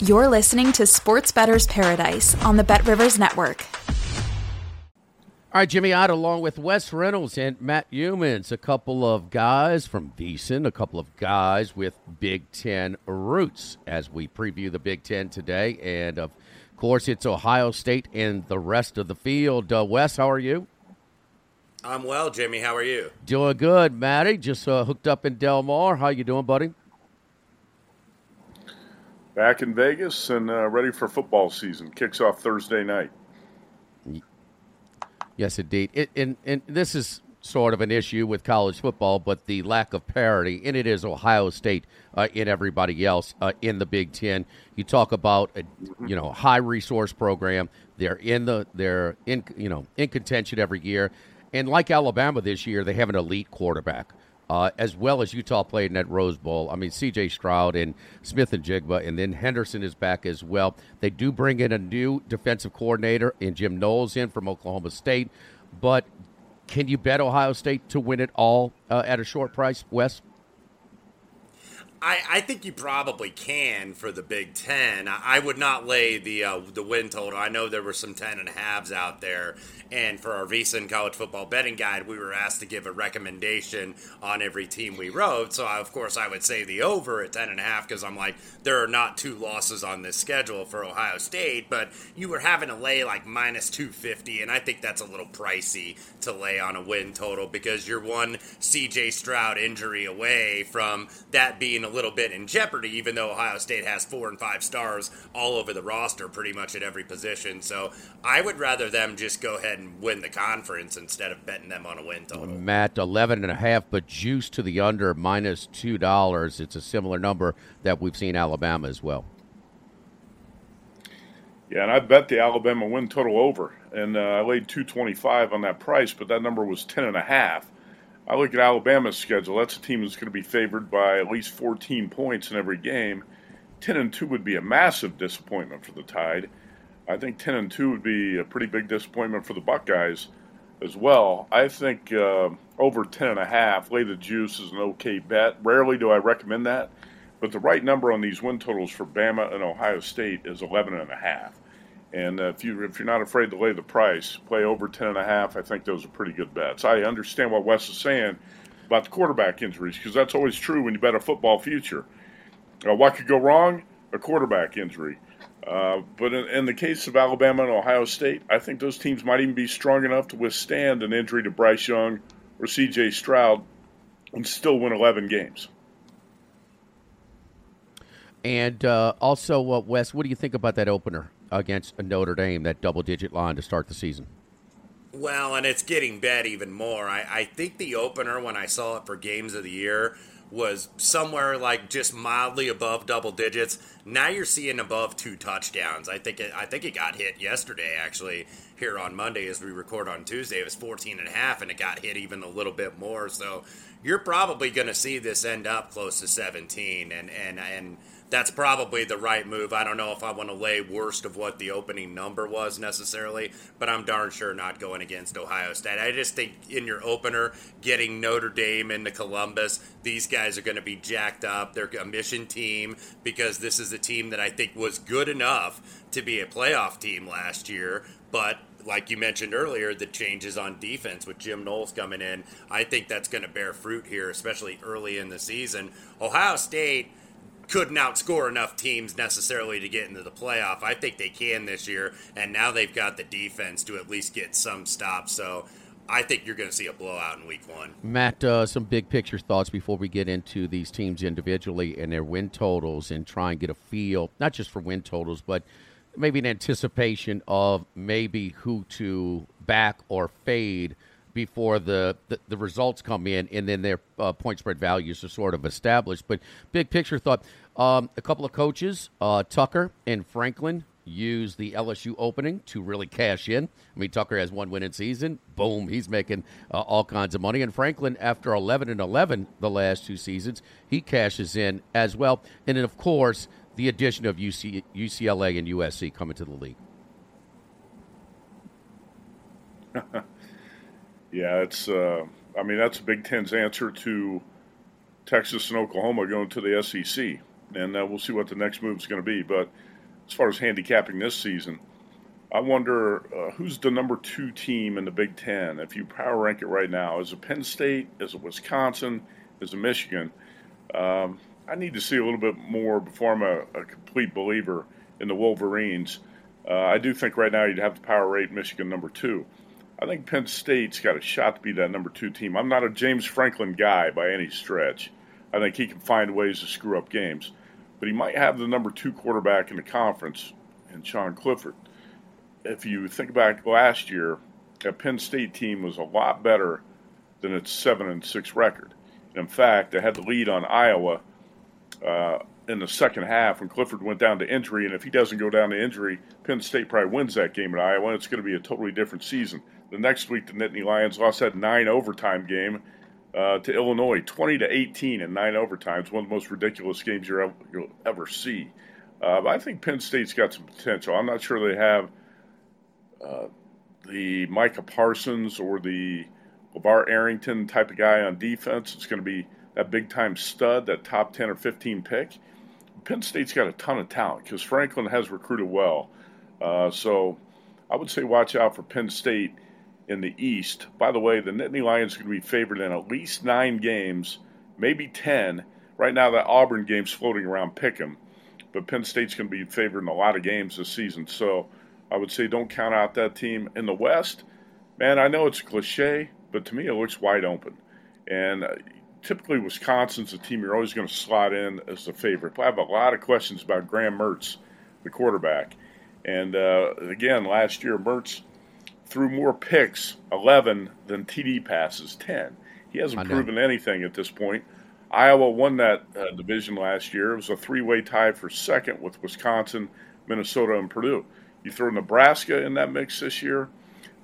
You're listening to Sports Bettor's Paradise on the Bet Rivers Network. All right, Jimmy Ott along with Wes Reynolds and Matt Youmans, a couple of guys from VSiN, a couple of guys with Big Ten roots as we preview the Big Ten today. And of course, it's Ohio State and the rest of the field. Uh, Wes, how are you? I'm well, Jimmy. How are you? Doing good, Matty. Just uh, hooked up in Del Mar. How you doing, buddy? Back in Vegas and uh, ready for football season. Kicks off Thursday night. Yes, indeed. It, and, and this is sort of an issue with college football, but the lack of parity, and it is Ohio State uh, and everybody else uh, in the Big Ten. You talk about a you know high resource program. They're in the they're in you know in contention every year, and like Alabama this year, they have an elite quarterback. Uh, as well as Utah played in that Rose Bowl. I mean, C.J. Stroud and Smith-Njigba, and then Henderson is back as well. They do bring in a new defensive coordinator and Jim Knowles in from Oklahoma State, but can you bet Ohio State to win it all uh, at a short price, Wes? I, I think you probably can for the Big Ten. I, I would not lay the uh, the win total. I know there were some ten and a halves out there, and for our VSiN college football betting guide, we were asked to give a recommendation on every team we wrote. So I, of course I would say the over at ten and a half because I'm like there are not two losses on this schedule for Ohio State, but you were having to lay like minus two fifty, and I think that's a little pricey to lay on a win total because you're one C.J. Stroud injury away from that being a little bit in jeopardy, even though Ohio State has four and five stars all over the roster, pretty much at every position. So I would rather them just go ahead and win the conference instead of betting them on a win total. Matt, 11 and a half, but juice to the under minus $2. It's a similar number that we've seen Alabama as well. Yeah, and I bet the Alabama win total over, and uh, I laid 225 on that price, but that number was 10 and a half. I look at Alabama's schedule. That's a team that's going to be favored by at least 14 points in every game. 10 and 2 would be a massive disappointment for the Tide. I think 10 and 2 would be a pretty big disappointment for the Buckeyes as well. I think uh, over 10 and a half, lay the juice is an okay bet. Rarely do I recommend that, but the right number on these win totals for Bama and Ohio State is 11 and a half. And if you if you're not afraid to lay the price, play over ten and a half. I think those are pretty good bets. I understand what Wes is saying about the quarterback injuries because that's always true when you bet a football future. Uh, what could go wrong? A quarterback injury. Uh, but in, in, the case of Alabama and Ohio State, I think those teams might even be strong enough to withstand an injury to Bryce Young or C.J. Stroud and still win 11 games. And uh, also, uh, Wes, what do you think about that opener against Notre Dame, that double digit line to start the season? Well, and it's getting bet even more. I, I think the opener, when I saw it for games of the year, was somewhere like just mildly above double digits. Now you're seeing above two touchdowns. I think it, I think it got hit yesterday actually here on Monday as we record on Tuesday. It was 14 and a half and it got hit even a little bit more. So you're probably going to see this end up close to 17 and and and that's probably the right move. I don't know if I want to lay worst of what the opening number was necessarily, but I'm darn sure not going against Ohio State. I just think in your opener, getting Notre Dame into Columbus, these guys are going to be jacked up. They're a mission team because this is a team that I think was good enough to be a playoff team last year, but like you mentioned earlier, the changes on defense with Jim Knowles coming in, I think that's going to bear fruit here, especially early in the season. Ohio State couldn't outscore enough teams necessarily to get into the playoff. I think they can this year, and now they've got the defense to at least get some stops. So I think you're going to see a blowout in week one. Matt, uh, some big picture thoughts before we get into these teams individually and their win totals and try and get a feel, not just for win totals, but maybe an anticipation of maybe who to back or fade before the, the, the results come in and then their uh, point spread values are sort of established. But big picture thought um, a couple of coaches, uh, Tucker and Franklin, use the LSU opening to really cash in. I mean, Tucker has one winning season. Boom, he's making uh, all kinds of money. And Franklin, after 11 and 11 the last two seasons, he cashes in as well. And then, of course, the addition of UC, UCLA and USC coming to the league. yeah, it's. Uh, I mean, that's Big Ten's answer to Texas and Oklahoma going to the SEC, and uh, we'll see what the next move is going to be. But as far as handicapping this season, I wonder uh, who's the number two team in the Big Ten. If you power rank it right now, is it Penn State? Is it Wisconsin? Is it Michigan? Um, I need to see a little bit more before I'm a, a complete believer in the Wolverines. Uh, I do think right now you'd have to power rate Michigan number two. I think Penn State's got a shot to be that number two team. I'm not a James Franklin guy by any stretch. I think he can find ways to screw up games but he might have the number two quarterback in the conference in Sean Clifford. If you think back last year, that Penn State team was a lot better than its seven and six record. In fact, they had the lead on Iowa uh, in the second half when Clifford went down to injury. And if he doesn't go down to injury, Penn State probably wins that game at Iowa, it's going to be a totally different season. The next week, the Nittany Lions lost that nine overtime game uh, to Illinois, 20 to 18 in nine overtimes, one of the most ridiculous games you will ever see. Uh, I think Penn State's got some potential. I'm not sure they have uh, the Micah Parsons or the LeVar Arrington type of guy on defense. It's going to be that big time stud, that top 10 or 15 pick. Penn State's got a ton of talent because Franklin has recruited well. Uh, so I would say watch out for Penn State in the East. By the way, the Nittany Lions are going to be favored in at least nine games, maybe 10. Right now, that Auburn game's floating around pick 'em, but Penn State's going to be favored in a lot of games this season. So I would say don't count out that team. In the West, man, I know it's cliche, but to me, it looks wide open. And uh, typically, Wisconsin's a team you're always going to slot in as the favorite. But I have a lot of questions about Graham Mertz, the quarterback. And uh, again, last year, Mertz threw more picks, 11, than TD passes, 10. He hasn't proven anything at this point. Iowa won that uh, division last year. It was a three way tie for second with Wisconsin, Minnesota, and Purdue. You throw Nebraska in that mix this year.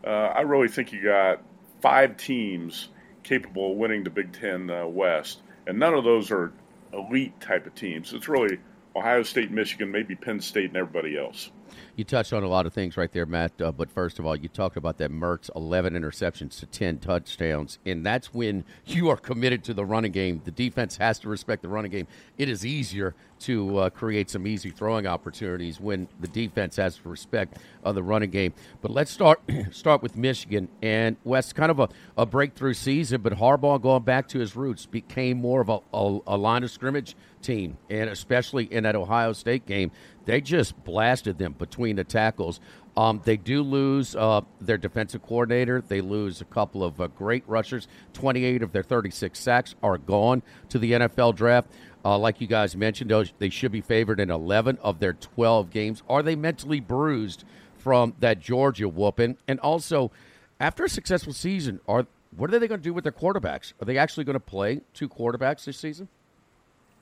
Uh, I really think you got five teams capable of winning the Big Ten uh, West, and none of those are elite type of teams. It's really Ohio State, Michigan, maybe Penn State, and everybody else. You touched on a lot of things right there, Matt. Uh, but first of all, you talked about that Mertz 11 interceptions to 10 touchdowns. And that's when you are committed to the running game. The defense has to respect the running game. It is easier to uh, create some easy throwing opportunities when the defense has to respect uh, the running game. But let's start start with Michigan. And West, kind of a, a breakthrough season, but Harbaugh going back to his roots became more of a, a, a line of scrimmage team. And especially in that Ohio State game, they just blasted them between the tackles. Um, they do lose uh, their defensive coordinator. They lose a couple of uh, great rushers. 28 of their 36 sacks are gone to the NFL draft. Uh, like you guys mentioned, they should be favored in 11 of their 12 games. Are they mentally bruised from that Georgia whooping? And also, after a successful season, are what are they going to do with their quarterbacks? Are they actually going to play two quarterbacks this season?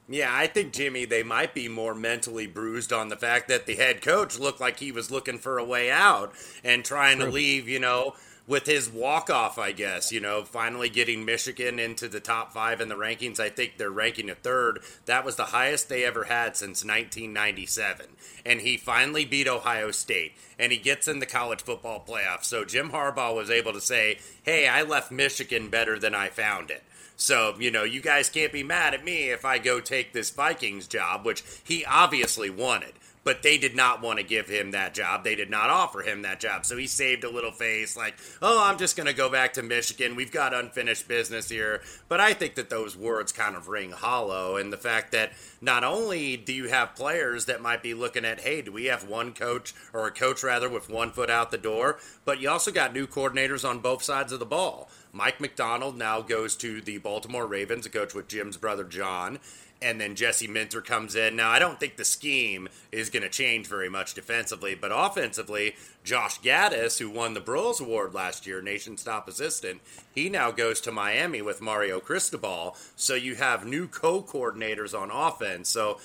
Yeah, I think Jimmy, they might be more mentally bruised on the fact that the head coach looked like he was looking for a way out and trying True. to leave, you know, with his walk off, I guess, you know, finally getting Michigan into the top five in the rankings. I think they're ranking a third. That was the highest they ever had since 1997. And he finally beat Ohio State and he gets in the college football playoff. So Jim Harbaugh was able to say, hey, I left Michigan better than I found it. So, you know, you guys can't be mad at me if I go take this Vikings job, which he obviously wanted. but they did not want to give him that job. They did not offer him that job. So he saved a little face, like, oh, I'm just going to go back to Michigan. We've got unfinished business here. But I think that those words kind of ring hollow. And the fact that not only do you have players that might be looking at, hey, do we have one coach or a coach rather with one foot out the door, but you also got new coordinators on both sides of the ball. Mike Macdonald now goes to the Baltimore Ravens, a coach with Jim's brother John and then Jesse Minter comes in. Now, I don't think the scheme is going to change very much defensively, but offensively, Josh Gattis, who won the Broyles Award last year, nation's top assistant, he now goes to Miami with Mario Cristobal. So you have new co coordinators on offense. So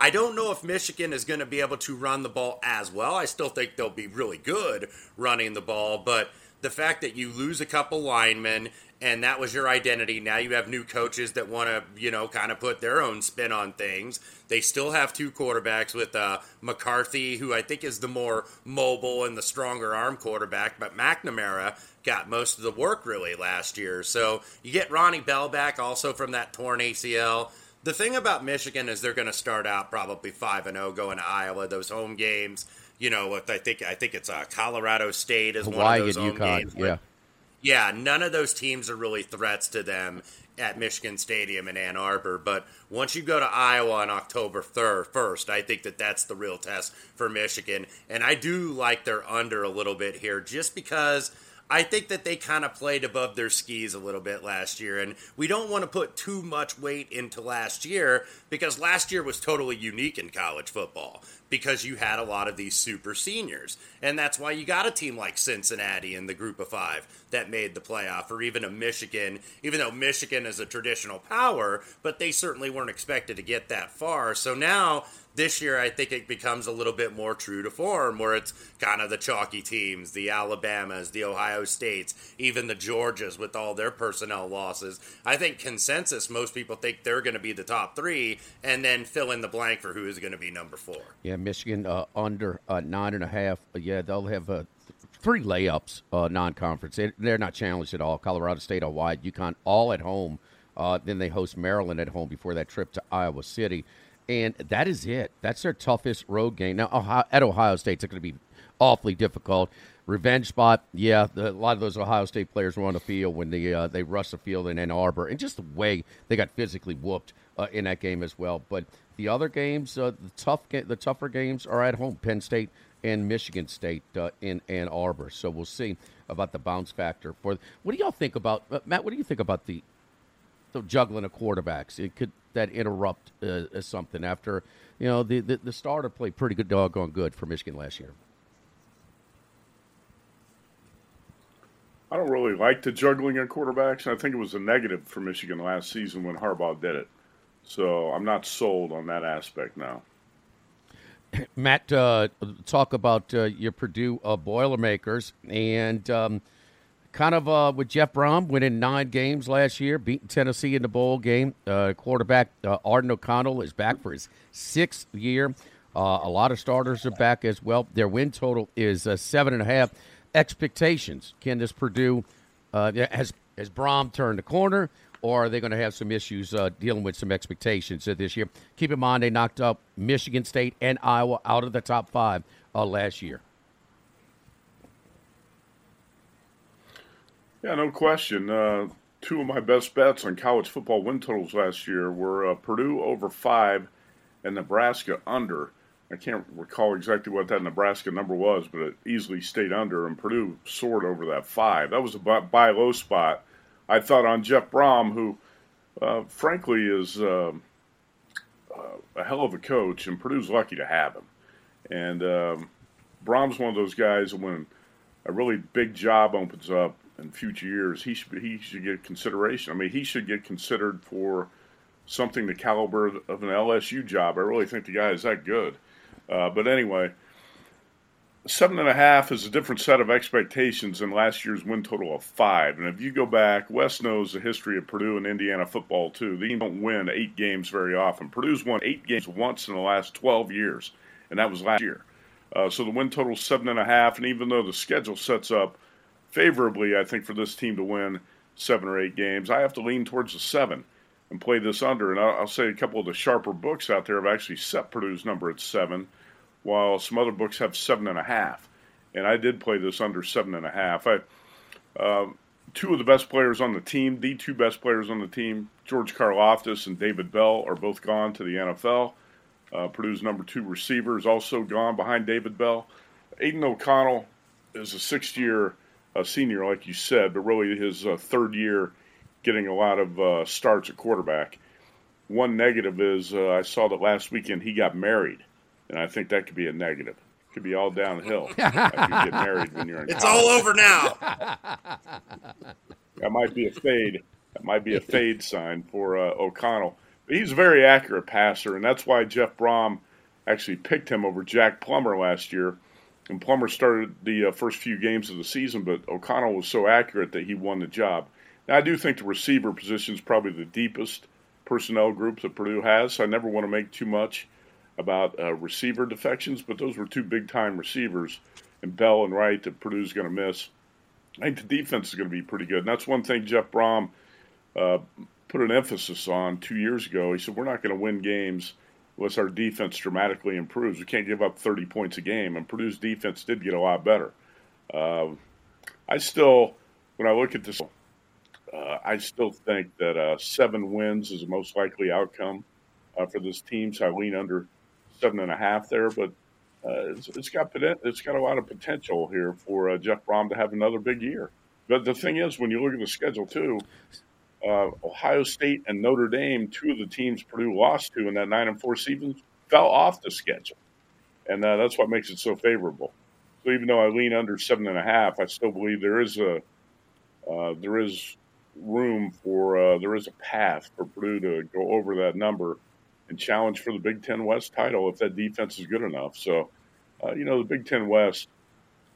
I don't know if Michigan is going to be able to run the ball as well. I still think they'll be really good running the ball, but the fact that you lose a couple linemen and that was your identity. Now you have new coaches that want to, you know, kind of put their own spin on things. They still have two quarterbacks with uh, McCarthy, who I think is the more mobile and the stronger arm quarterback, but McNamara got most of the work really last year. So you get Ronnie Bell back also from that torn ACL. The thing about Michigan is they're going to start out probably five and zero going to Iowa. Those home games, you know, I think I think it's uh, Colorado State is Hawaii one of those home UConn, games. yeah. Yeah, none of those teams are really threats to them at Michigan Stadium in Ann Arbor. But once you go to Iowa on October 3rd, first, I think that that's the real test for Michigan. And I do like their under a little bit here just because I think that they kind of played above their skis a little bit last year. And we don't want to put too much weight into last year because last year was totally unique in college football because you had a lot of these super seniors. And that's why you got a team like Cincinnati in the group of five that made the playoff, or even a Michigan, even though Michigan is a traditional power, but they certainly weren't expected to get that far. So now this year, I think it becomes a little bit more true to form, where it's kind of the chalky teams, the Alabamas, the Ohio States, even the Georgias with all their personnel losses. I think consensus, most people think they're going to be the top three, and then fill in the blank for who is going to be number four. Yeah, Michigan uh, under uh, nine and a half. Uh, yeah, they'll have uh, three layups uh, non-conference. They, are not challenged at all. Colorado State, Hawaii, UConn, all at home. Uh, then they host Maryland at home before that trip to Iowa City and that is it. That's their toughest road game. Now, Ohio, at Ohio State, it's going to be awfully difficult. Revenge spot, yeah. The, a lot of those Ohio State players were on the field when they uh, they rushed the field in Ann Arbor, and just the way they got physically whooped uh, in that game as well. But the other games, uh, the tough, the tougher games are at home. Penn State and Michigan State uh, in Ann Arbor. So we'll see about the bounce factor. For what do y'all think about uh, Matt? What do you think about the the juggling of quarterbacks? It could that interrupt uh, something after you know the, the, the starter played pretty good doggone good for Michigan last year. I don't really like the juggling of quarterbacks. I think it was a negative for Michigan last season when Harbaugh did it. So I'm not sold on that aspect now. Matt, uh, talk about uh, your Purdue uh, Boilermakers and. Um, kind of uh, with Jeff Brohm winning nine games last year, beating Tennessee in the bowl game. Uh, quarterback uh, Aidan O'Connell is back for his sixth year. Uh, a lot of starters are back as well. Their win total is uh, seven and a half. Expectations: Can this Purdue uh, has has Brohm turned the corner, or are they going to have some issues dealing with some expectations this year? Keep in mind they knocked up Michigan State and Iowa out of the top five last year. Yeah, no question. Uh, two of my best bets on college football win totals last year were uh, Purdue over five and Nebraska under. I can't recall exactly what that Nebraska number was, but it easily stayed under, and Purdue soared over that five. That was a buy low spot. I thought on Jeff Brohm, who uh, frankly is uh, uh, a hell of a coach, and Purdue's lucky to have him. And um, Brohm's one of those guys when a really big job opens up, in future years, he should he should get consideration. I mean, he should get considered for something the caliber of an LSU job. I really think the guy is that good. Uh, but anyway, seven and a half is a different set of expectations than last year's win total of five. And if you go back, Wes knows the history of Purdue and Indiana football too. They don't win eight games very often. Purdue's won eight games once in the last 12 years, and that was last year. Uh, so the win total is seven and a half, and even though the schedule sets up favorably, I think, for this team to win seven or eight games. I have to lean towards the seven and play this under. And I'll, I'll say a couple of the sharper books out there have actually set Purdue's number at seven. while some other books have seven and a half. And I did play this under seven and a half. I, uh, two of the best players on the team, the two best players on the team, George Karlaftis and David Bell, are both gone to the NFL. Uh, Purdue's number two receiver is also gone behind David Bell. Aidan O'Connell is a sixth year uh, senior, like you said, but really his uh, third year getting a lot of uh, starts at quarterback. One negative is uh, I saw that last weekend he got married, and I think that could be a negative. Could be all downhill. if you get married when you're in It's college. all over now. That might be a fade. That might be a fade sign for uh, O'Connell. But he's a very accurate passer, and that's why Jeff Brohm actually picked him over Jack Plummer last year. And Plummer started the uh, first few games of the season, but O'Connell was so accurate that he won the job. Now, I do think the receiver position is probably the deepest personnel group that Purdue has. So I never want to make too much about uh, receiver defections, but those were two big time receivers, and Bell and Wright that Purdue's going to miss. I think the defense is going to be pretty good. And that's one thing Jeff Brohm uh, put an emphasis on two years ago. He said, We're not going to win games unless our defense dramatically improves. We can't give up 30 points a game. And Purdue's defense did get a lot better. Uh, I still, when I look at this, uh, I still think that uh, seven wins is the most likely outcome uh, for this team. So I lean under seven and a half there. But uh, it's, it's got it's got a lot of potential here for uh, Jeff Brohm to have another big year. But the thing is, when you look at the schedule too, uh, Ohio State and Notre Dame, two of the teams Purdue lost to in that nine and four season, fell off the schedule, and uh, that's what makes it so favorable. So even though I lean under seven and a half, I still believe there is a uh, there is room for uh, there is a path for Purdue to go over that number and challenge for the Big Ten West title if that defense is good enough. So, uh, you know, the Big Ten West,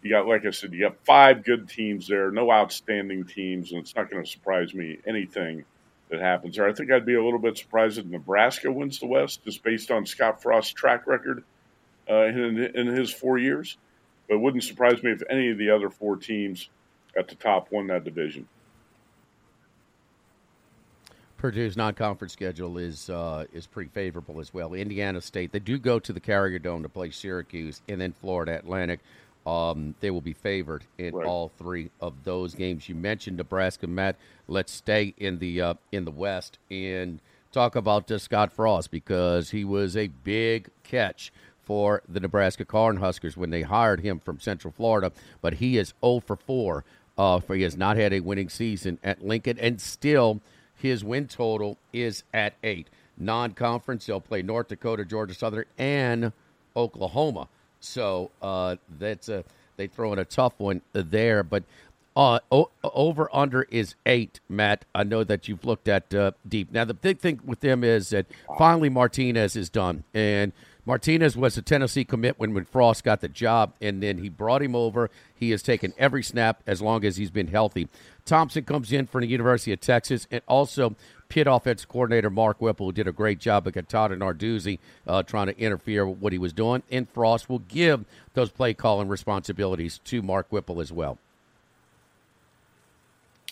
you got, like I said, you got five good teams there, no outstanding teams, and it's not going to surprise me anything that happens there. I think I'd be a little bit surprised if Nebraska wins the West just based on Scott Frost's track record uh, in, in his four years. But it wouldn't surprise me if any of the other four teams at the top won that division. Purdue's non-conference schedule is uh, is pretty favorable as well. Indiana State they do go to the Carrier Dome to play Syracuse, and then Florida Atlantic. Um, they will be favored in Right. all three of those games. You mentioned Nebraska, Matt. Let's stay in the uh, in the West and talk about uh, Scott Frost because he was a big catch for the Nebraska Cornhuskers when they hired him from Central Florida. But he is 0 for 4. Uh, for he has not had a winning season at Lincoln, and still his win total is at eight. Non-conference, they'll play North Dakota, Georgia Southern, and Oklahoma. So uh, that's a they throw in a tough one there. But uh, o- over under is eight. Matt, I know that you've looked at uh, deep. Now the big thing with them is that finally Martinez is done, and Martinez was a Tennessee commit when, when Frost got the job, and then he brought him over. He has taken every snap as long as he's been healthy. Thompson comes in for the University of Texas, and also Pitt offense coordinator Mark Whipple, did a great job at Katata Narduzzi uh, trying to interfere with what he was doing. And Frost will give those play calling responsibilities to Mark Whipple as well.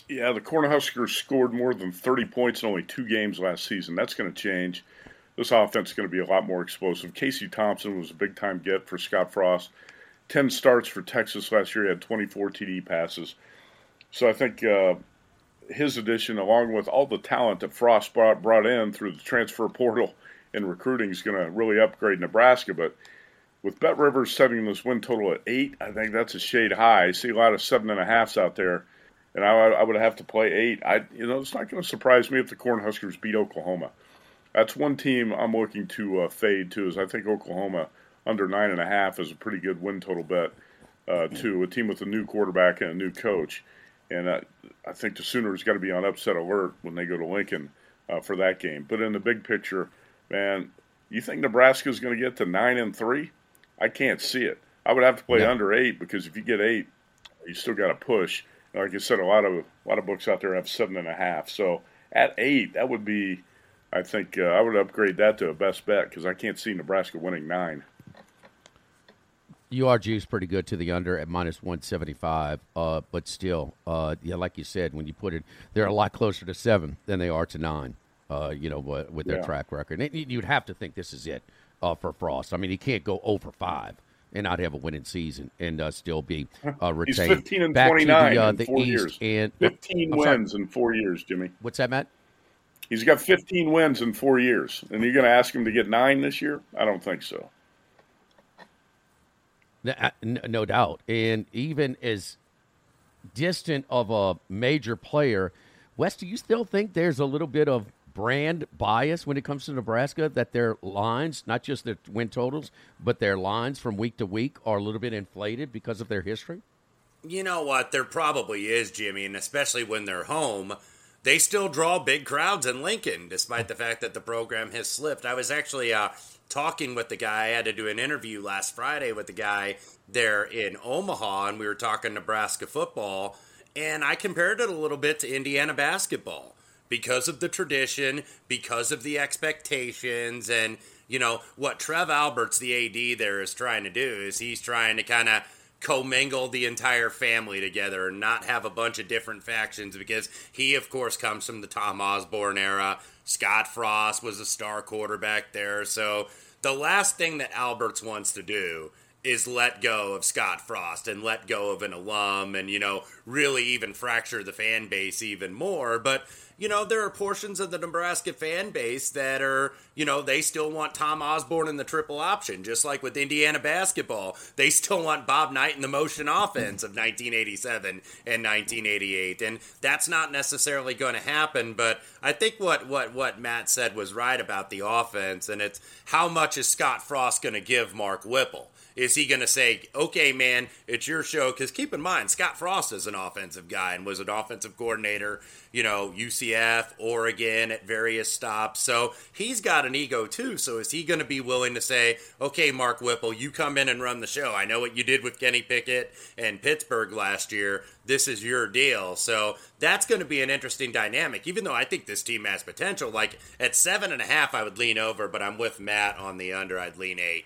Yeah, the Cornhuskers scored more than 30 points in only two games last season. That's going to change. This offense is going to be a lot more explosive. Casey Thompson was a big time get for Scott Frost. 10 starts for Texas last year. He had 24 TD passes. So I think uh, his addition, along with all the talent that Frost brought, brought in through the transfer portal and recruiting, is going to really upgrade Nebraska. But with Bet Rivers setting this win total at eight, I think that's a shade high. I see a lot of seven and a halfs out there and I, I would have to play eight. I, you know, it's not going to surprise me if the Cornhuskers beat Oklahoma. That's one team I'm looking to uh, fade too. Is I think Oklahoma under nine and a half is a pretty good win total bet uh, too. A team with a new quarterback and a new coach, and uh, I think the Sooners got to be on upset alert when they go to Lincoln uh, for that game. But in the big picture, man, you think Nebraska is going to get to nine and three? I can't see it. I would have to play No. under eight because if you get eight, you still got to push. Like I said, a lot of a lot of books out there have seven and a half. So at eight, that would be, I think, uh, I would upgrade that to a best bet because I can't see Nebraska winning nine. URG is pretty good to the under at minus 175, uh, but still, uh, yeah, like you said, when you put it, they're a lot closer to seven than they are to nine. Uh, you know, with with their Yeah. track record, And you'd have to think this is it. uh, for Frost. I mean, he can't go over five and not have a winning season and uh, still be uh, retained. He's 15 and Back 29 the, uh, in the four East years. and 15 I'm sorry. wins in four years, Jimmy. What's that, Matt? He's got 15 wins in four years. And you're going to ask him to get nine this year? I don't think so. Uh, No doubt. And even as distant of a major player, Wes, do you still think there's a little bit of brand bias when it comes to Nebraska that their lines, not just their win totals, but their lines from week to week are a little bit inflated because of their history? You know what? There probably is, Jimmy, and especially when they're home, they still draw big crowds in Lincoln, despite the fact that the program has slipped. I was actually uh, talking with the guy. I had to do an interview last Friday with the guy there in Omaha, and we were talking Nebraska football, and I compared it a little bit to Indiana basketball because of the tradition, because of the expectations, and you know what Trev Alberts, the AD there, is trying to do is he's trying to kind of commingle the entire family together and not have a bunch of different factions because he, of course, comes from the Tom Osborne era. Scott Frost was a star quarterback there. So the last thing that Alberts wants to do is let go of Scott Frost and let go of an alum and, you know, really even fracture the fan base even more. But, you know, there are portions of the Nebraska fan base that are, you know, they still want Tom Osborne in the triple option, just like with Indiana basketball. They still want Bob Knight in the motion offense of 1987 and 1988. And that's not necessarily going to happen, but I think what, what, what Matt said was right about the offense, and it's how much is Scott Frost going to give Mark Whipple? Is he going to say, okay, man, it's your show? Because keep in mind, Scott Frost is an offensive guy and was an offensive coordinator, you know, UCF, Oregon at various stops. So he's got an ego too. So is he going to be willing to say, okay, Mark Whipple, you come in and run the show? I know what you did with Kenny Pickett and Pittsburgh last year. This is your deal. So that's going to be an interesting dynamic, even though I think this team has potential. Like at seven and a half, I would lean over, but I'm with Matt on the under. I'd lean eight.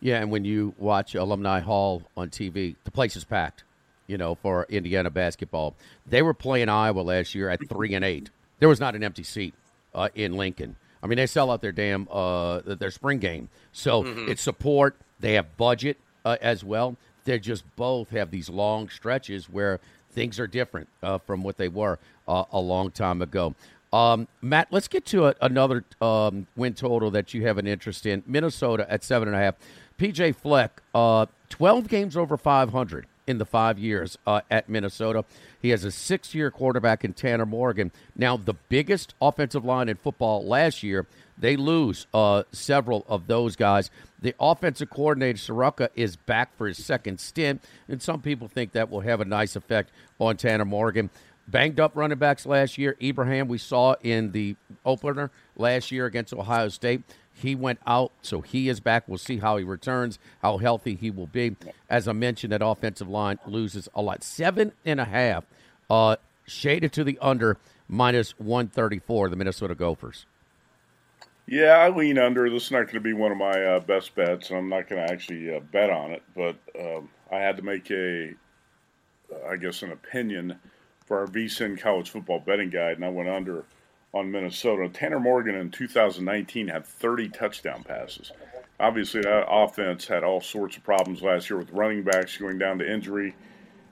Yeah, and when you watch Alumni Hall on TV, the place is packed. You know, for Indiana basketball, they were playing Iowa last year at three and eight. There was not an empty seat uh, in Lincoln. I mean, they sell out their damn uh, their spring game, so it's support. They have budget uh, as well. They just both have these long stretches where things are different uh, from what they were uh, a long time ago. Um, Matt, let's get to a, another um, win total that you have an interest in. Minnesota at seven and a half. PJ Fleck, uh, 12 games over 500 in the five years uh, at Minnesota. He has a six year quarterback in Tanner Morgan. Now, the biggest offensive line in football last year, they lose uh, several of those guys. The offensive coordinator, Ciarrocca, is back for his second stint, and some people think that will have a nice effect on Tanner Morgan. Banged up running backs last year. Ibrahim, we saw in the opener last year against Ohio State. He went out, so he is back. We'll see how he returns, how healthy he will be. As I mentioned, that offensive line loses a lot. Seven and a half, uh, shaded to the under, minus 134, the Minnesota Gophers. Yeah, I lean under. This is not going to be one of my uh, best bets. And I'm not going to actually uh, bet on it, but um, I had to make a, I guess, an opinion for our VSIN college football betting guide, and I went under on Minnesota. Tanner Morgan in 2019 had 30 touchdown passes. Obviously, that offense had all sorts of problems last year with running backs going down to injury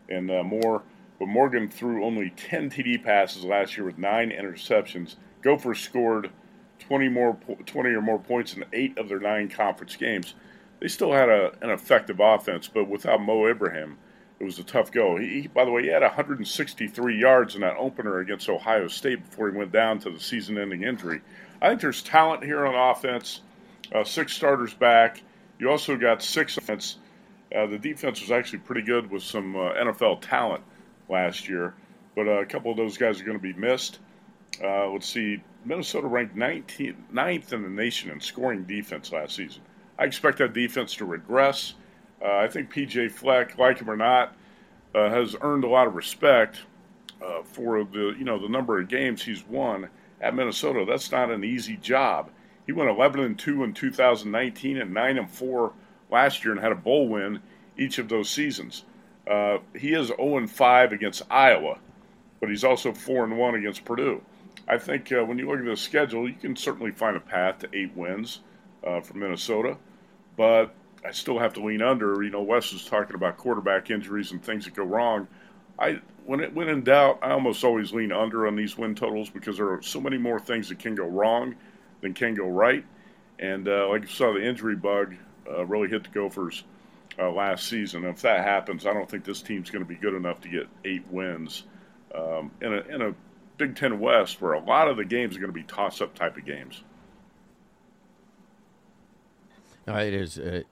and uh, more. But Morgan threw only 10 TD passes last year with nine interceptions. Gophers scored 20 more, 20 or more points in eight of their nine conference games. They still had a, an effective offense, but without Mo Ibrahim, it was a tough go. He, by the way, he had 163 yards in that opener against Ohio State before he went down to the season-ending injury. I think there's talent here on offense. Uh, six starters back. You also got six offense. Uh, the defense was actually pretty good with some uh, NFL talent last year, but uh, a couple of those guys are going to be missed. Uh, let's see. Minnesota ranked 19th, ninth in the nation in scoring defense last season. I expect that defense to regress. Uh, I think PJ Fleck, like him or not, uh, has earned a lot of respect uh, for the you know the number of games he's won at Minnesota. That's not an easy job. He went 11 and two in 2019 and nine and four last year, and had a bowl win each of those seasons. Uh, he is 0 and five against Iowa, but he's also four and one against Purdue. I think uh, when you look at the schedule, you can certainly find a path to eight wins. uh, from Minnesota. But I still have to lean under. You know, Wes is talking about quarterback injuries and things that go wrong. I when it when in doubt, I almost always lean under on these win totals because there are so many more things that can go wrong than can go right. And uh, like you saw, the injury bug uh, really hit the Gophers uh, last season. If that happens, I don't think this team's going to be good enough to get eight wins um, in a in a Big Ten West where a lot of the games are going to be toss up type of games. Uh, it is. Uh,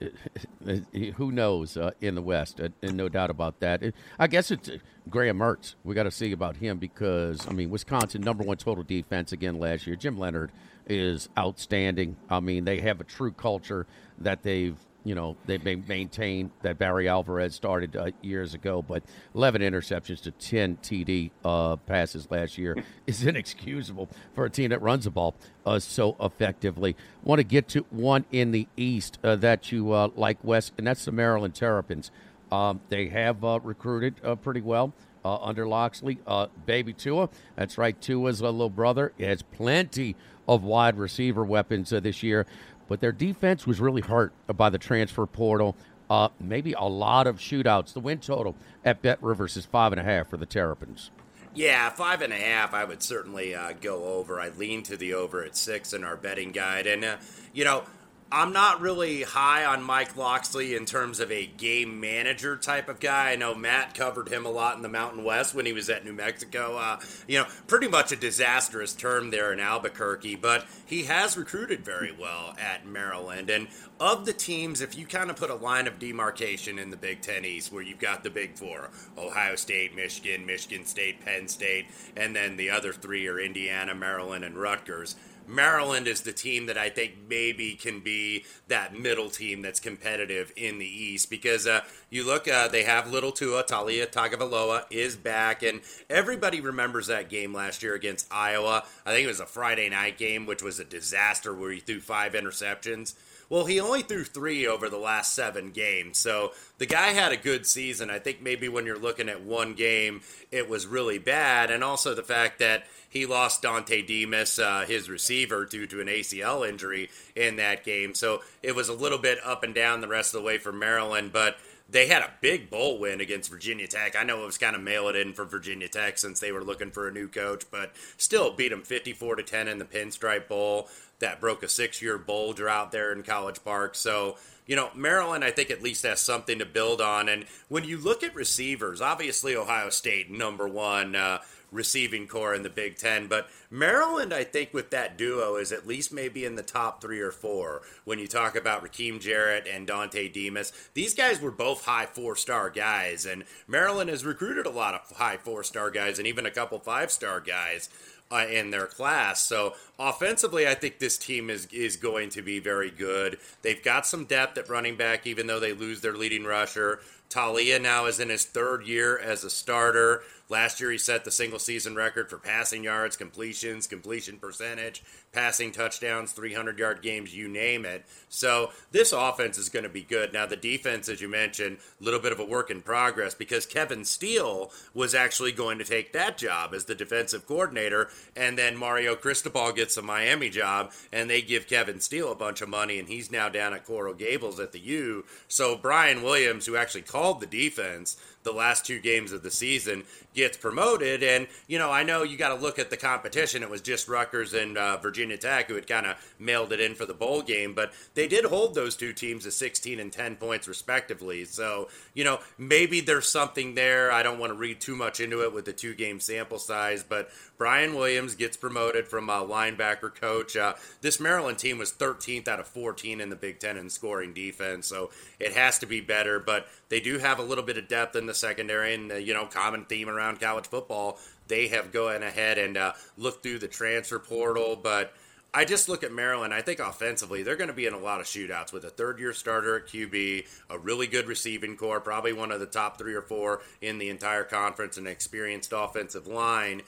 who knows uh, in the West? Uh, and no doubt about that. It, I guess it's uh, Graham Mertz. We got to see about him because I mean, Wisconsin number one total defense again last year. Jim Leonhard is outstanding. I mean, they have a true culture that they've you know they've maintained that Barry Alvarez started uh, years ago, but 11 interceptions to 10 TD uh, passes last year is inexcusable for a team that runs the ball uh, so effectively. Want to get to one in the East uh, that you uh, like, West, and that's the Maryland Terrapins. Um, they have uh, recruited pretty well. under Locksley, baby Tua. That's right, Tua's a little brother. He has plenty of wide receiver weapons this year but their defense was really hurt by the transfer portal. Uh, maybe a lot of shootouts. The win total at Bet Rivers is five and a half for the Terrapins. Yeah, five and a half. I would certainly uh, go over. I lean to the over at six in our betting guide, and uh, you know I'm not really high on Mike Locksley in terms of a game manager type of guy. I know Matt covered him a lot in the Mountain West when he was at New Mexico. Uh, you know, pretty much a disastrous term there in Albuquerque, but he has recruited very well at Maryland. And of the teams, if you kind of put a line of demarcation in the Big Ten East where you've got the big four Ohio State, Michigan, Michigan State, Penn State, and then the other three are Indiana, Maryland, and Rutgers Maryland is the team that I think maybe can be that middle team that's competitive in the East because uh, you look, uh, they have little Tua, Taulia Tagovailoa is back, and everybody remembers that game last year against Iowa. I think it was a Friday night game, which was a disaster where he threw five interceptions. Well, he only threw three over the last seven games. So the guy had a good season. I think maybe when you're looking at one game, it was really bad. And also the fact that he lost Dontay Demus, uh, his receiver, due to an ACL injury in that game. So it was a little bit up and down the rest of the way for Maryland. But they had a big bowl win against Virginia Tech. I know it was kind of mail it in for Virginia Tech since they were looking for a new coach, but still beat them 54 to 10 in the Pinstripe Bowl that broke a six year bowl drought there in College Park. So, you know, Maryland, I think at least has something to build on. And when you look at receivers, obviously Ohio State, number one. Uh, receiving core in the Big Ten. But Maryland, I think, with that duo is at least maybe in the top three or four when you talk about Rakim Jarrett and Dontay Demus. These guys were both high four star guys, and Maryland has recruited a lot of high four star guys and even a couple five star guys uh, in their class. So offensively, I think this team is is going to be very good. They've got some depth at running back, even though they lose their leading rusher. Taulia now is in his third year as a starter. Last year, he set the single season record for passing yards, completions, completion percentage, passing touchdowns, 300 yard games, you name it. So this offense is going to be good. Now, the defense, as you mentioned, a little bit of a work in progress because Kevin Steele was actually going to take that job as the defensive coordinator. And then Mario Cristobal gets a Miami job, and they give Kevin Steele a bunch of money, and he's now down at Coral Gables at the U. So Brian Williams, who actually called the defense, the last two games of the season gets promoted. And, you know, I know you got to look at the competition. It was just Rutgers and uh, Virginia Tech who had kind of mailed it in for the bowl game, but they did hold those two teams to 16 and 10 points respectively. So, you know, maybe there's something there. I don't want to read too much into it with the two game sample size, but Brian Williams gets promoted from a linebacker coach. Uh, this Maryland team was 13th out of 14 in the Big Ten in scoring defense, so it has to be better. But they do have a little bit of depth in the secondary, and you know, common theme around college football. They have gone ahead and uh, looked through the transfer portal, but. I just look at Maryland. I think offensively, they're going to be in a lot of shootouts with a third year starter at QB, a really good receiving core, probably one of the top three or four in the entire conference, an experienced offensive line.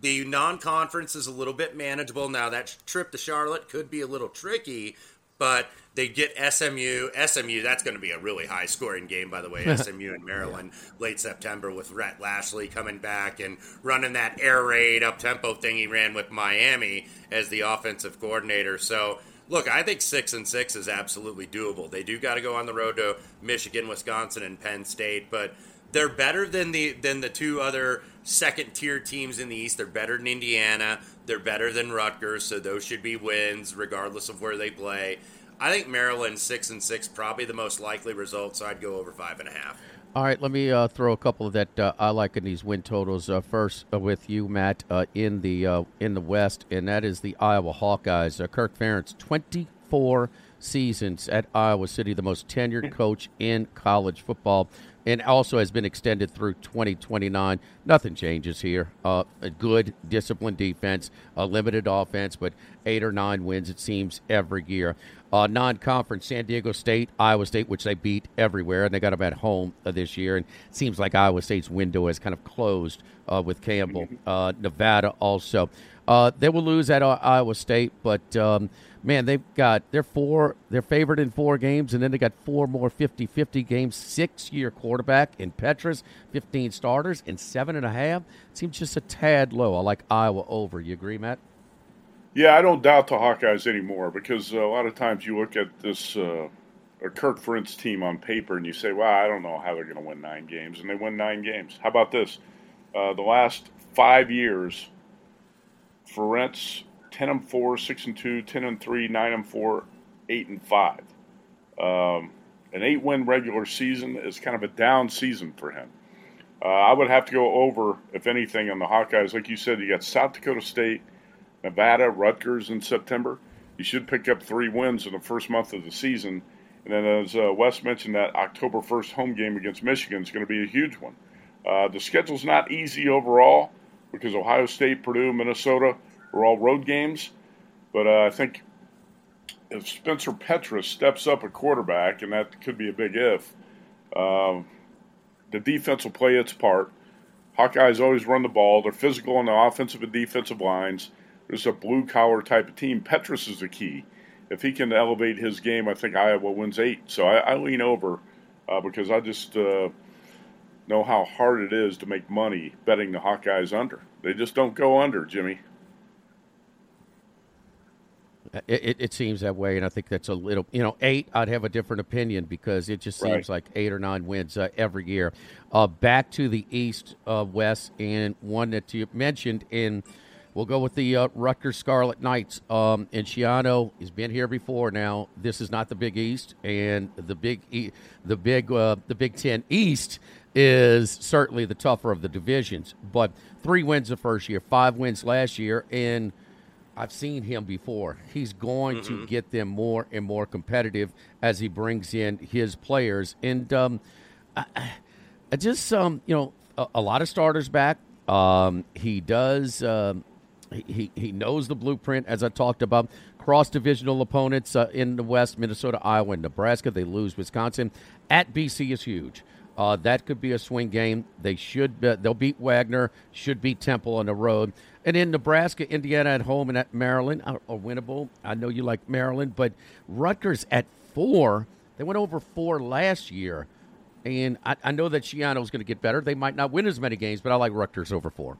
The non conference is a little bit manageable. Now, that trip to Charlotte could be a little tricky, but they get SMU. SMU, that's going to be a really high scoring game, by the way. SMU and Maryland late September with Rhett Lashlee coming back and running that air raid up tempo thing he ran with Miami as the offensive coordinator. So Look, I think six and six is absolutely doable. They do got to go on the road to Michigan, Wisconsin, and Penn State, but they're better than the than the two other second tier teams in the East. They're better than Indiana. They're better than Rutgers, so those should be wins regardless of where they play. I think Maryland six and six probably the most likely result, so I'd go over five and a half. All right, let me uh, throw a couple of that uh, I like in these win totals. Uh, first uh, with you, Matt, uh, in the uh, in the West, and that is the Iowa Hawkeyes. Kirk Ferentz, twenty four seasons at Iowa City, the most tenured coach in college football and also has been extended through 2029. Nothing changes here. Uh, a good, disciplined defense, a limited offense, but eight or nine wins, it seems, every year. Uh, non conference, San Diego State, Iowa State, which they beat everywhere, and they got them at home uh, this year. And it seems like Iowa State's window has kind of closed uh, with Campbell. Uh, Nevada also. Uh, they will lose at Iowa State, but. Um, man, they've got they're four they're favored in four games, and then they got four more 50-50 games. Six year quarterback in Petras, fifteen starters, and seven and a half. Seems just a tad low. I like Iowa over. You agree, Matt? Yeah, I don't doubt the Hawkeyes anymore because a lot of times you look at this uh, Kirk Ferentz team on paper and you say, "Well, I don't know how they're going to win nine games," and they win nine games. How about this? Uh, the last five years, Ferentz 10 and 4, 6 and 2, 10 and 3, 9 and 4, 8 and 5. Um, an eight win regular season is kind of a down season for him. Uh, I would have to go over, if anything, on the Hawkeyes. Like you said, you got South Dakota State, Nevada, Rutgers in September. You should pick up three wins in the first month of the season. And then, as uh, Wes mentioned, that October 1st home game against Michigan is going to be a huge one. Uh, the schedule's not easy overall because Ohio State, Purdue, Minnesota are all road games. But uh, I think if Spencer Petras steps up at quarterback, and that could be a big if, um, the defense will play its part. Hawkeyes always run the ball. They're physical on the offensive and defensive lines. There's a blue collar type of team. Petras is the key. If he can elevate his game, I think Iowa wins eight. So I, I lean over uh, because I just uh, know how hard it is to make money betting the Hawkeyes under. They just don't go under, Jimmy. It, it, seems that way, and I think that's a little, you know, eight. I'd have a different opinion because it just seems right. like eight or nine wins uh, every year. Uh, back to the East, uh, West, and one that you mentioned in. We'll go with the uh, Rutgers Scarlet Knights. Um, and Schiano has been here before. Now this is not the Big East, and the Big e- the Big uh, the Big Ten East is certainly the tougher of the divisions. But three wins the first year, five wins last year, and I've seen him before. He's going mm-hmm. to get them more and more competitive as he brings in his players. And um, I, I just, um, you know, a, a, lot of starters back. Um, he does. Um, he he knows the blueprint, as I talked about. Cross divisional opponents uh, in the West: Minnesota, Iowa, and Nebraska. They lose Wisconsin. At BC is huge. Uh, that could be a swing game. They should. They'll beat Wagner. Should beat Temple on the road. And in Nebraska, Indiana at home, and at Maryland are, are winnable. I know you like Maryland, but Rutgers at four. They went over four last year. And I, I know that Schiano's going to get better. They might not win as many games, but I like Rutgers over four.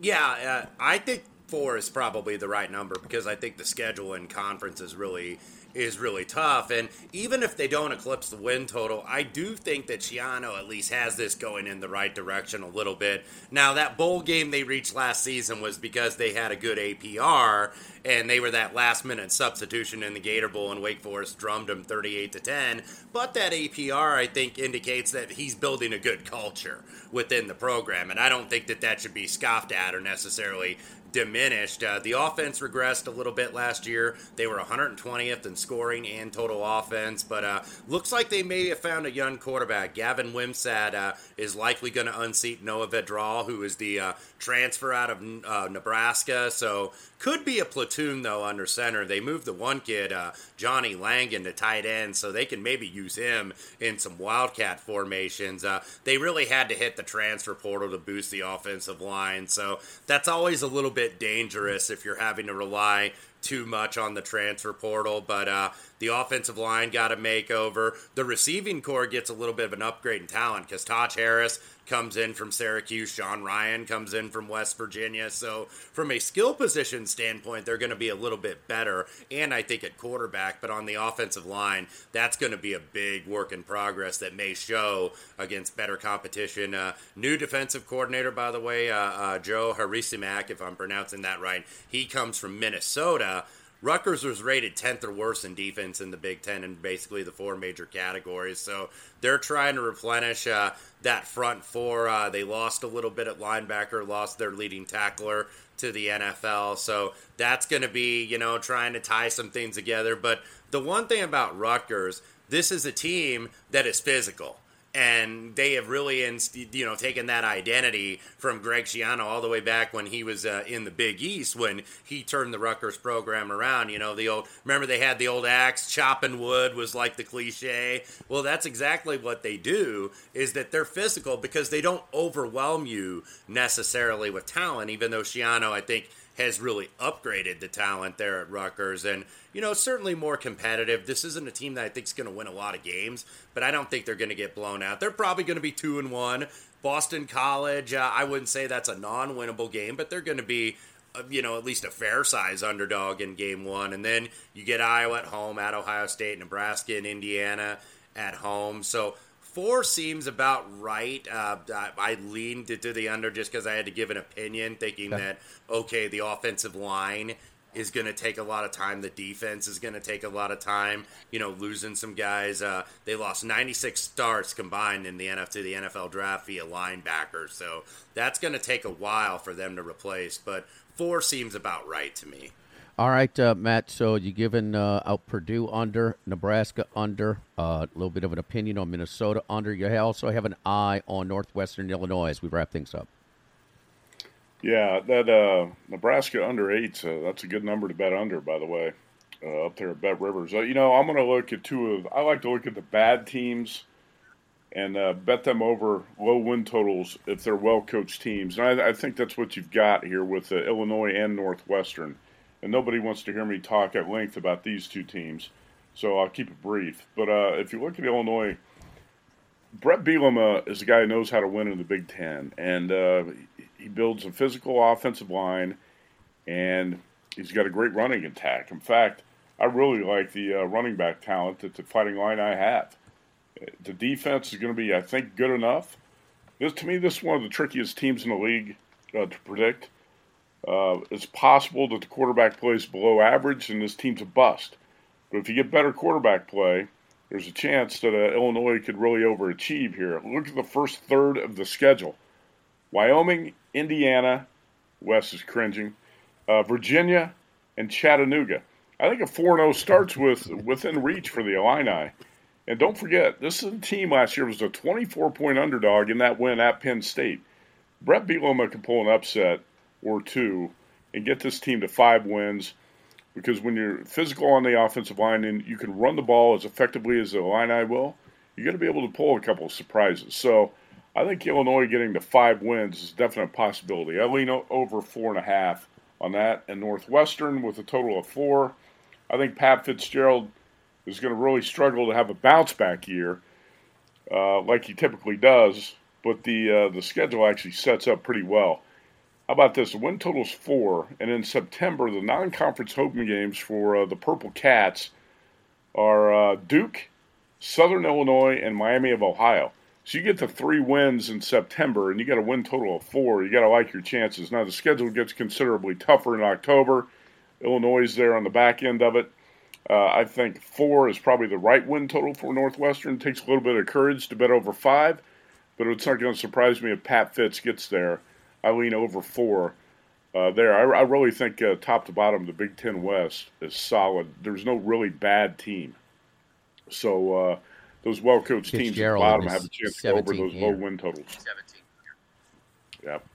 Yeah, uh, I think four is probably the right number because I think the schedule conference is really is really tough. And even if they don't eclipse the win total, I do think that Schiano at least has this going in the right direction a little bit. Now, that bowl game they reached last season was because they had a good APR and they were that last minute substitution in the Gator Bowl and Wake Forest drummed them 38 to 10. But that APR, I think, indicates that he's building a good culture within the program. And I don't think that that should be scoffed at or necessarily diminished. Uh, the offense regressed a little bit last year. They were 120th in scoring and total offense, but uh, looks like they may have found a young quarterback. Gavin Wimsatt uh, is likely going to unseat Noah Vedral, who is the uh, transfer out of uh, Nebraska. So could be a platoon though under center. They moved the one kid, uh, Johnny Langan, to tight end, so they can maybe use him in some wildcat formations. They really had to hit the transfer portal to boost the offensive line, so that's always a little bit dangerous if you're having to rely too much on the transfer portal, but uh, the offensive line got a makeover. The receiving core gets a little bit of an upgrade in talent because Taj Harris comes in from Syracuse, Sean Ryan comes in from West Virginia. So, from a skill position standpoint, they're going to be a little bit better. And I think at quarterback, but on the offensive line, that's going to be a big work in progress that may show against better competition. Uh, new defensive coordinator, by the way, uh, uh, Joe Harasymiak, if I'm pronouncing that right, he comes from Minnesota. Rutgers was rated 10th or worse in defense in the Big Ten in basically the four major categories. So they're trying to replenish uh, that front four. Uh, they lost a little bit at linebacker, lost their leading tackler to the NFL. So that's going to be, you know, trying to tie some things together. But the one thing about Rutgers, this is a team that is physical and they have really you know taken that identity from Greg Schiano all the way back when he was uh, in the Big East when he turned the Rutgers program around. You know the old remember they had the old axe chopping wood was like the cliche. Well, that's exactly what they do is that they're physical because they don't overwhelm you necessarily with talent. Even though Schiano, I think has really upgraded the talent there at Rutgers. And, you know, certainly more competitive. This isn't a team that I think is going to win a lot of games, but I don't think they're going to get blown out. They're probably going to be two and one. Boston College, uh, I wouldn't say that's a non winnable game, but they're going to be. Uh, you know, at least a fair size underdog in game one. And then you get Iowa at home, at Ohio State, Nebraska, and Indiana at home. So Four seems about right. Uh, I leaned to the under just because I had to give an opinion, thinking that okay, the offensive line is going to take a lot of time. The defense is going to take a lot of time. You know, losing some guys. Uh, they lost 96 starts combined in the NFC, to the NFL draft via linebackers. So that's going to take a while for them to replace. But four seems about right to me. All right, uh, Matt. So you given uh, out Purdue under, Nebraska under, uh, a uh, little bit of an opinion on Minnesota under. You also have an eye on Northwestern Illinois as we wrap things up. Yeah, that uh, Nebraska under eight. Uh, that's a good number to bet under, by the way. up there at Bet Rivers. you know, I'm going to look at two of. I like to look at the bad teams and bet them over low win totals if they're well coached teams. And I, I, think that's what you've got here with Illinois and Northwestern and nobody wants to hear me talk at length about these two teams, so I'll keep it brief. But uh, if you look at Illinois, Bret Bielema is a guy who knows how to win in the Big Ten, and uh, he builds a physical offensive line, and he's got a great running attack. In fact, I really like the uh, running back talent that the Fighting Illini have. The defense is going to be, I think, good enough. This to me, this is one of the trickiest teams in the league uh, to predict uh, it's possible that the quarterback plays below average and this team's a bust. But if you get better quarterback play, there's a chance that uh, Illinois could really overachieve here. Look at the first third of the schedule Wyoming, Indiana, Wes is cringing, uh, Virginia, and Chattanooga. I think a 4 0 starts with within reach for the Illini. And don't forget, this is a team last year was a 24 point underdog in that win at Penn State. Bret Bielema can pull an upset or two and get this team to five wins because when you're physical on the offensive line and you can run the ball as effectively as the Illini will, you're going to be able to pull a couple of surprises. So I think Illinois getting to five wins is definitely a possibility. I lean over four and a half on that. And Northwestern with a total of four. I think Pat Fitzgerald is going to really struggle to have a bounce back year uh, like he typically does, but the uh, the schedule actually sets up pretty well. How about this? The win total is four, and in September, the non-conference home games for uh, the Purple Cats are uh, Duke, Southern Illinois, and Miami of Ohio. So you get the three wins in September, and you got a win total of four. You got to like your chances. Now the schedule gets considerably tougher in October. Illinois is there on the back end of it. Uh, I think four is probably the right win total for Northwestern. It takes a little bit of courage to bet over five, but it's not going to surprise me if Pat Fitz gets there I lean over four uh, there. I, I, really think uh, top to bottom, the Big Ten West is solid. There's no really bad team. So uh, those well coached teams at the bottom have a chance to go over those low win totals. 17. Yep.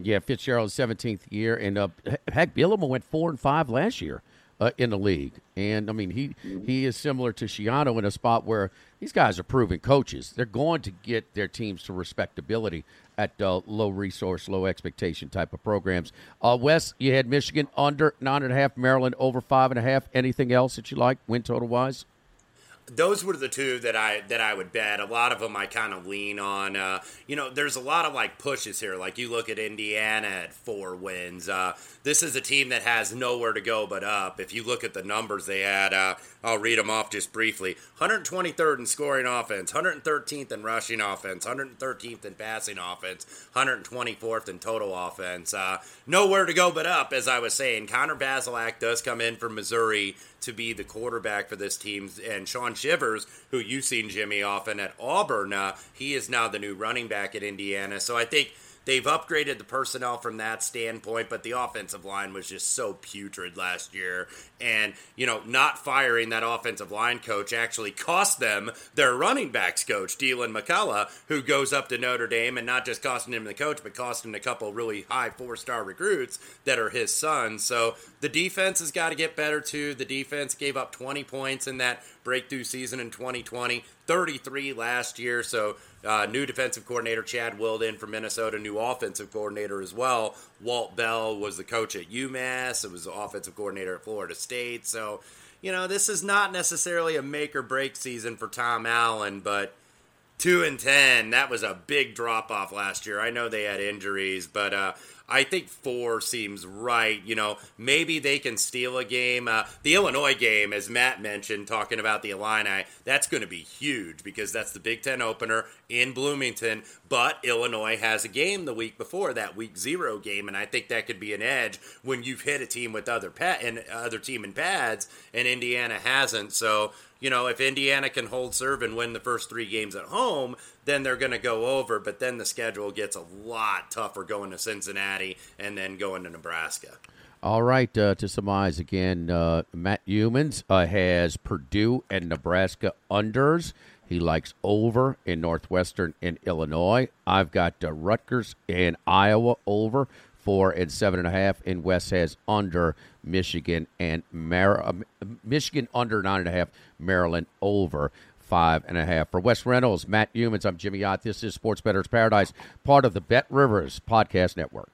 Yeah, Fitzgerald's 17th year, and uh, heck, Bielema went four and five last year uh, in the league. And I mean, he he is similar to Schiano in a spot where these guys are proven coaches. They're going to get their teams to respectability at uh, low resource, low expectation type of programs. Uh, Wes, you had Michigan under nine and a half, Maryland over five and a half. Anything else that you like, win total wise? Those were the two that I that I would bet. A lot of them I kind of lean on. Uh, you know, there's a lot of like pushes here. Like you look at Indiana at four wins. Uh, this is a team that has nowhere to go but up. If you look at the numbers they had, uh, I'll read them off just briefly. 123rd in scoring offense, 113th in rushing offense, 113th in passing offense, 124th in total offense. Uh, nowhere to go but up, as I was saying. Connor Bazelak does come in from Missouri to be the quarterback for this team. And Shaun Shivers, who you've seen Jimmy often at Auburn, uh, he is now the new running back at Indiana. So I think They've upgraded the personnel from that standpoint, but the offensive line was just so putrid last year. And, you know, not firing that offensive line coach actually cost them their running backs coach, Deland McCullough, who goes up to Notre Dame and not just costing him the coach, but costing a couple really high four star recruits that are his sons. So the defense has got to get better too. The defense gave up 20 points in that breakthrough season in 2020, 33 last year. So uh, new defensive coordinator Chad Wooden from Minnesota, new offensive coordinator as well. Walt Bell was the coach at UMass. It was the offensive coordinator at Florida State. So, you know, this is not necessarily a make or break season for Tom Allen, but two and ten, that was a big drop off last year. I know they had injuries, but uh, I think four seems right. You know, maybe they can steal a game. Uh, the Illinois game, as Matt mentioned, talking about the Illini, that's going to be huge because that's the Big Ten opener in Bloomington. But Illinois has a game the week before that week zero game, and I think that could be an edge when you've hit a team with other pad and other team in pads, and Indiana hasn't. So you know, if Indiana can hold serve and win the first three games at home, then they're going to go over. But then the schedule gets a lot tougher going to Cincinnati and then going to Nebraska. All right, uh, to surmise again, uh, Matt Youmans uh, has Purdue and Nebraska unders. He likes over in Northwestern in Illinois. I've got uh, Rutgers and Iowa over four and seven and a half. And Wes has under Michigan and Mar- uh, Michigan under nine and a half. Maryland over five and a half. For Wes Reynolds, Matt Youmans, I'm Jimmy Ott. This is Sports Bettor's Paradise, part of the Bet Rivers Podcast Network.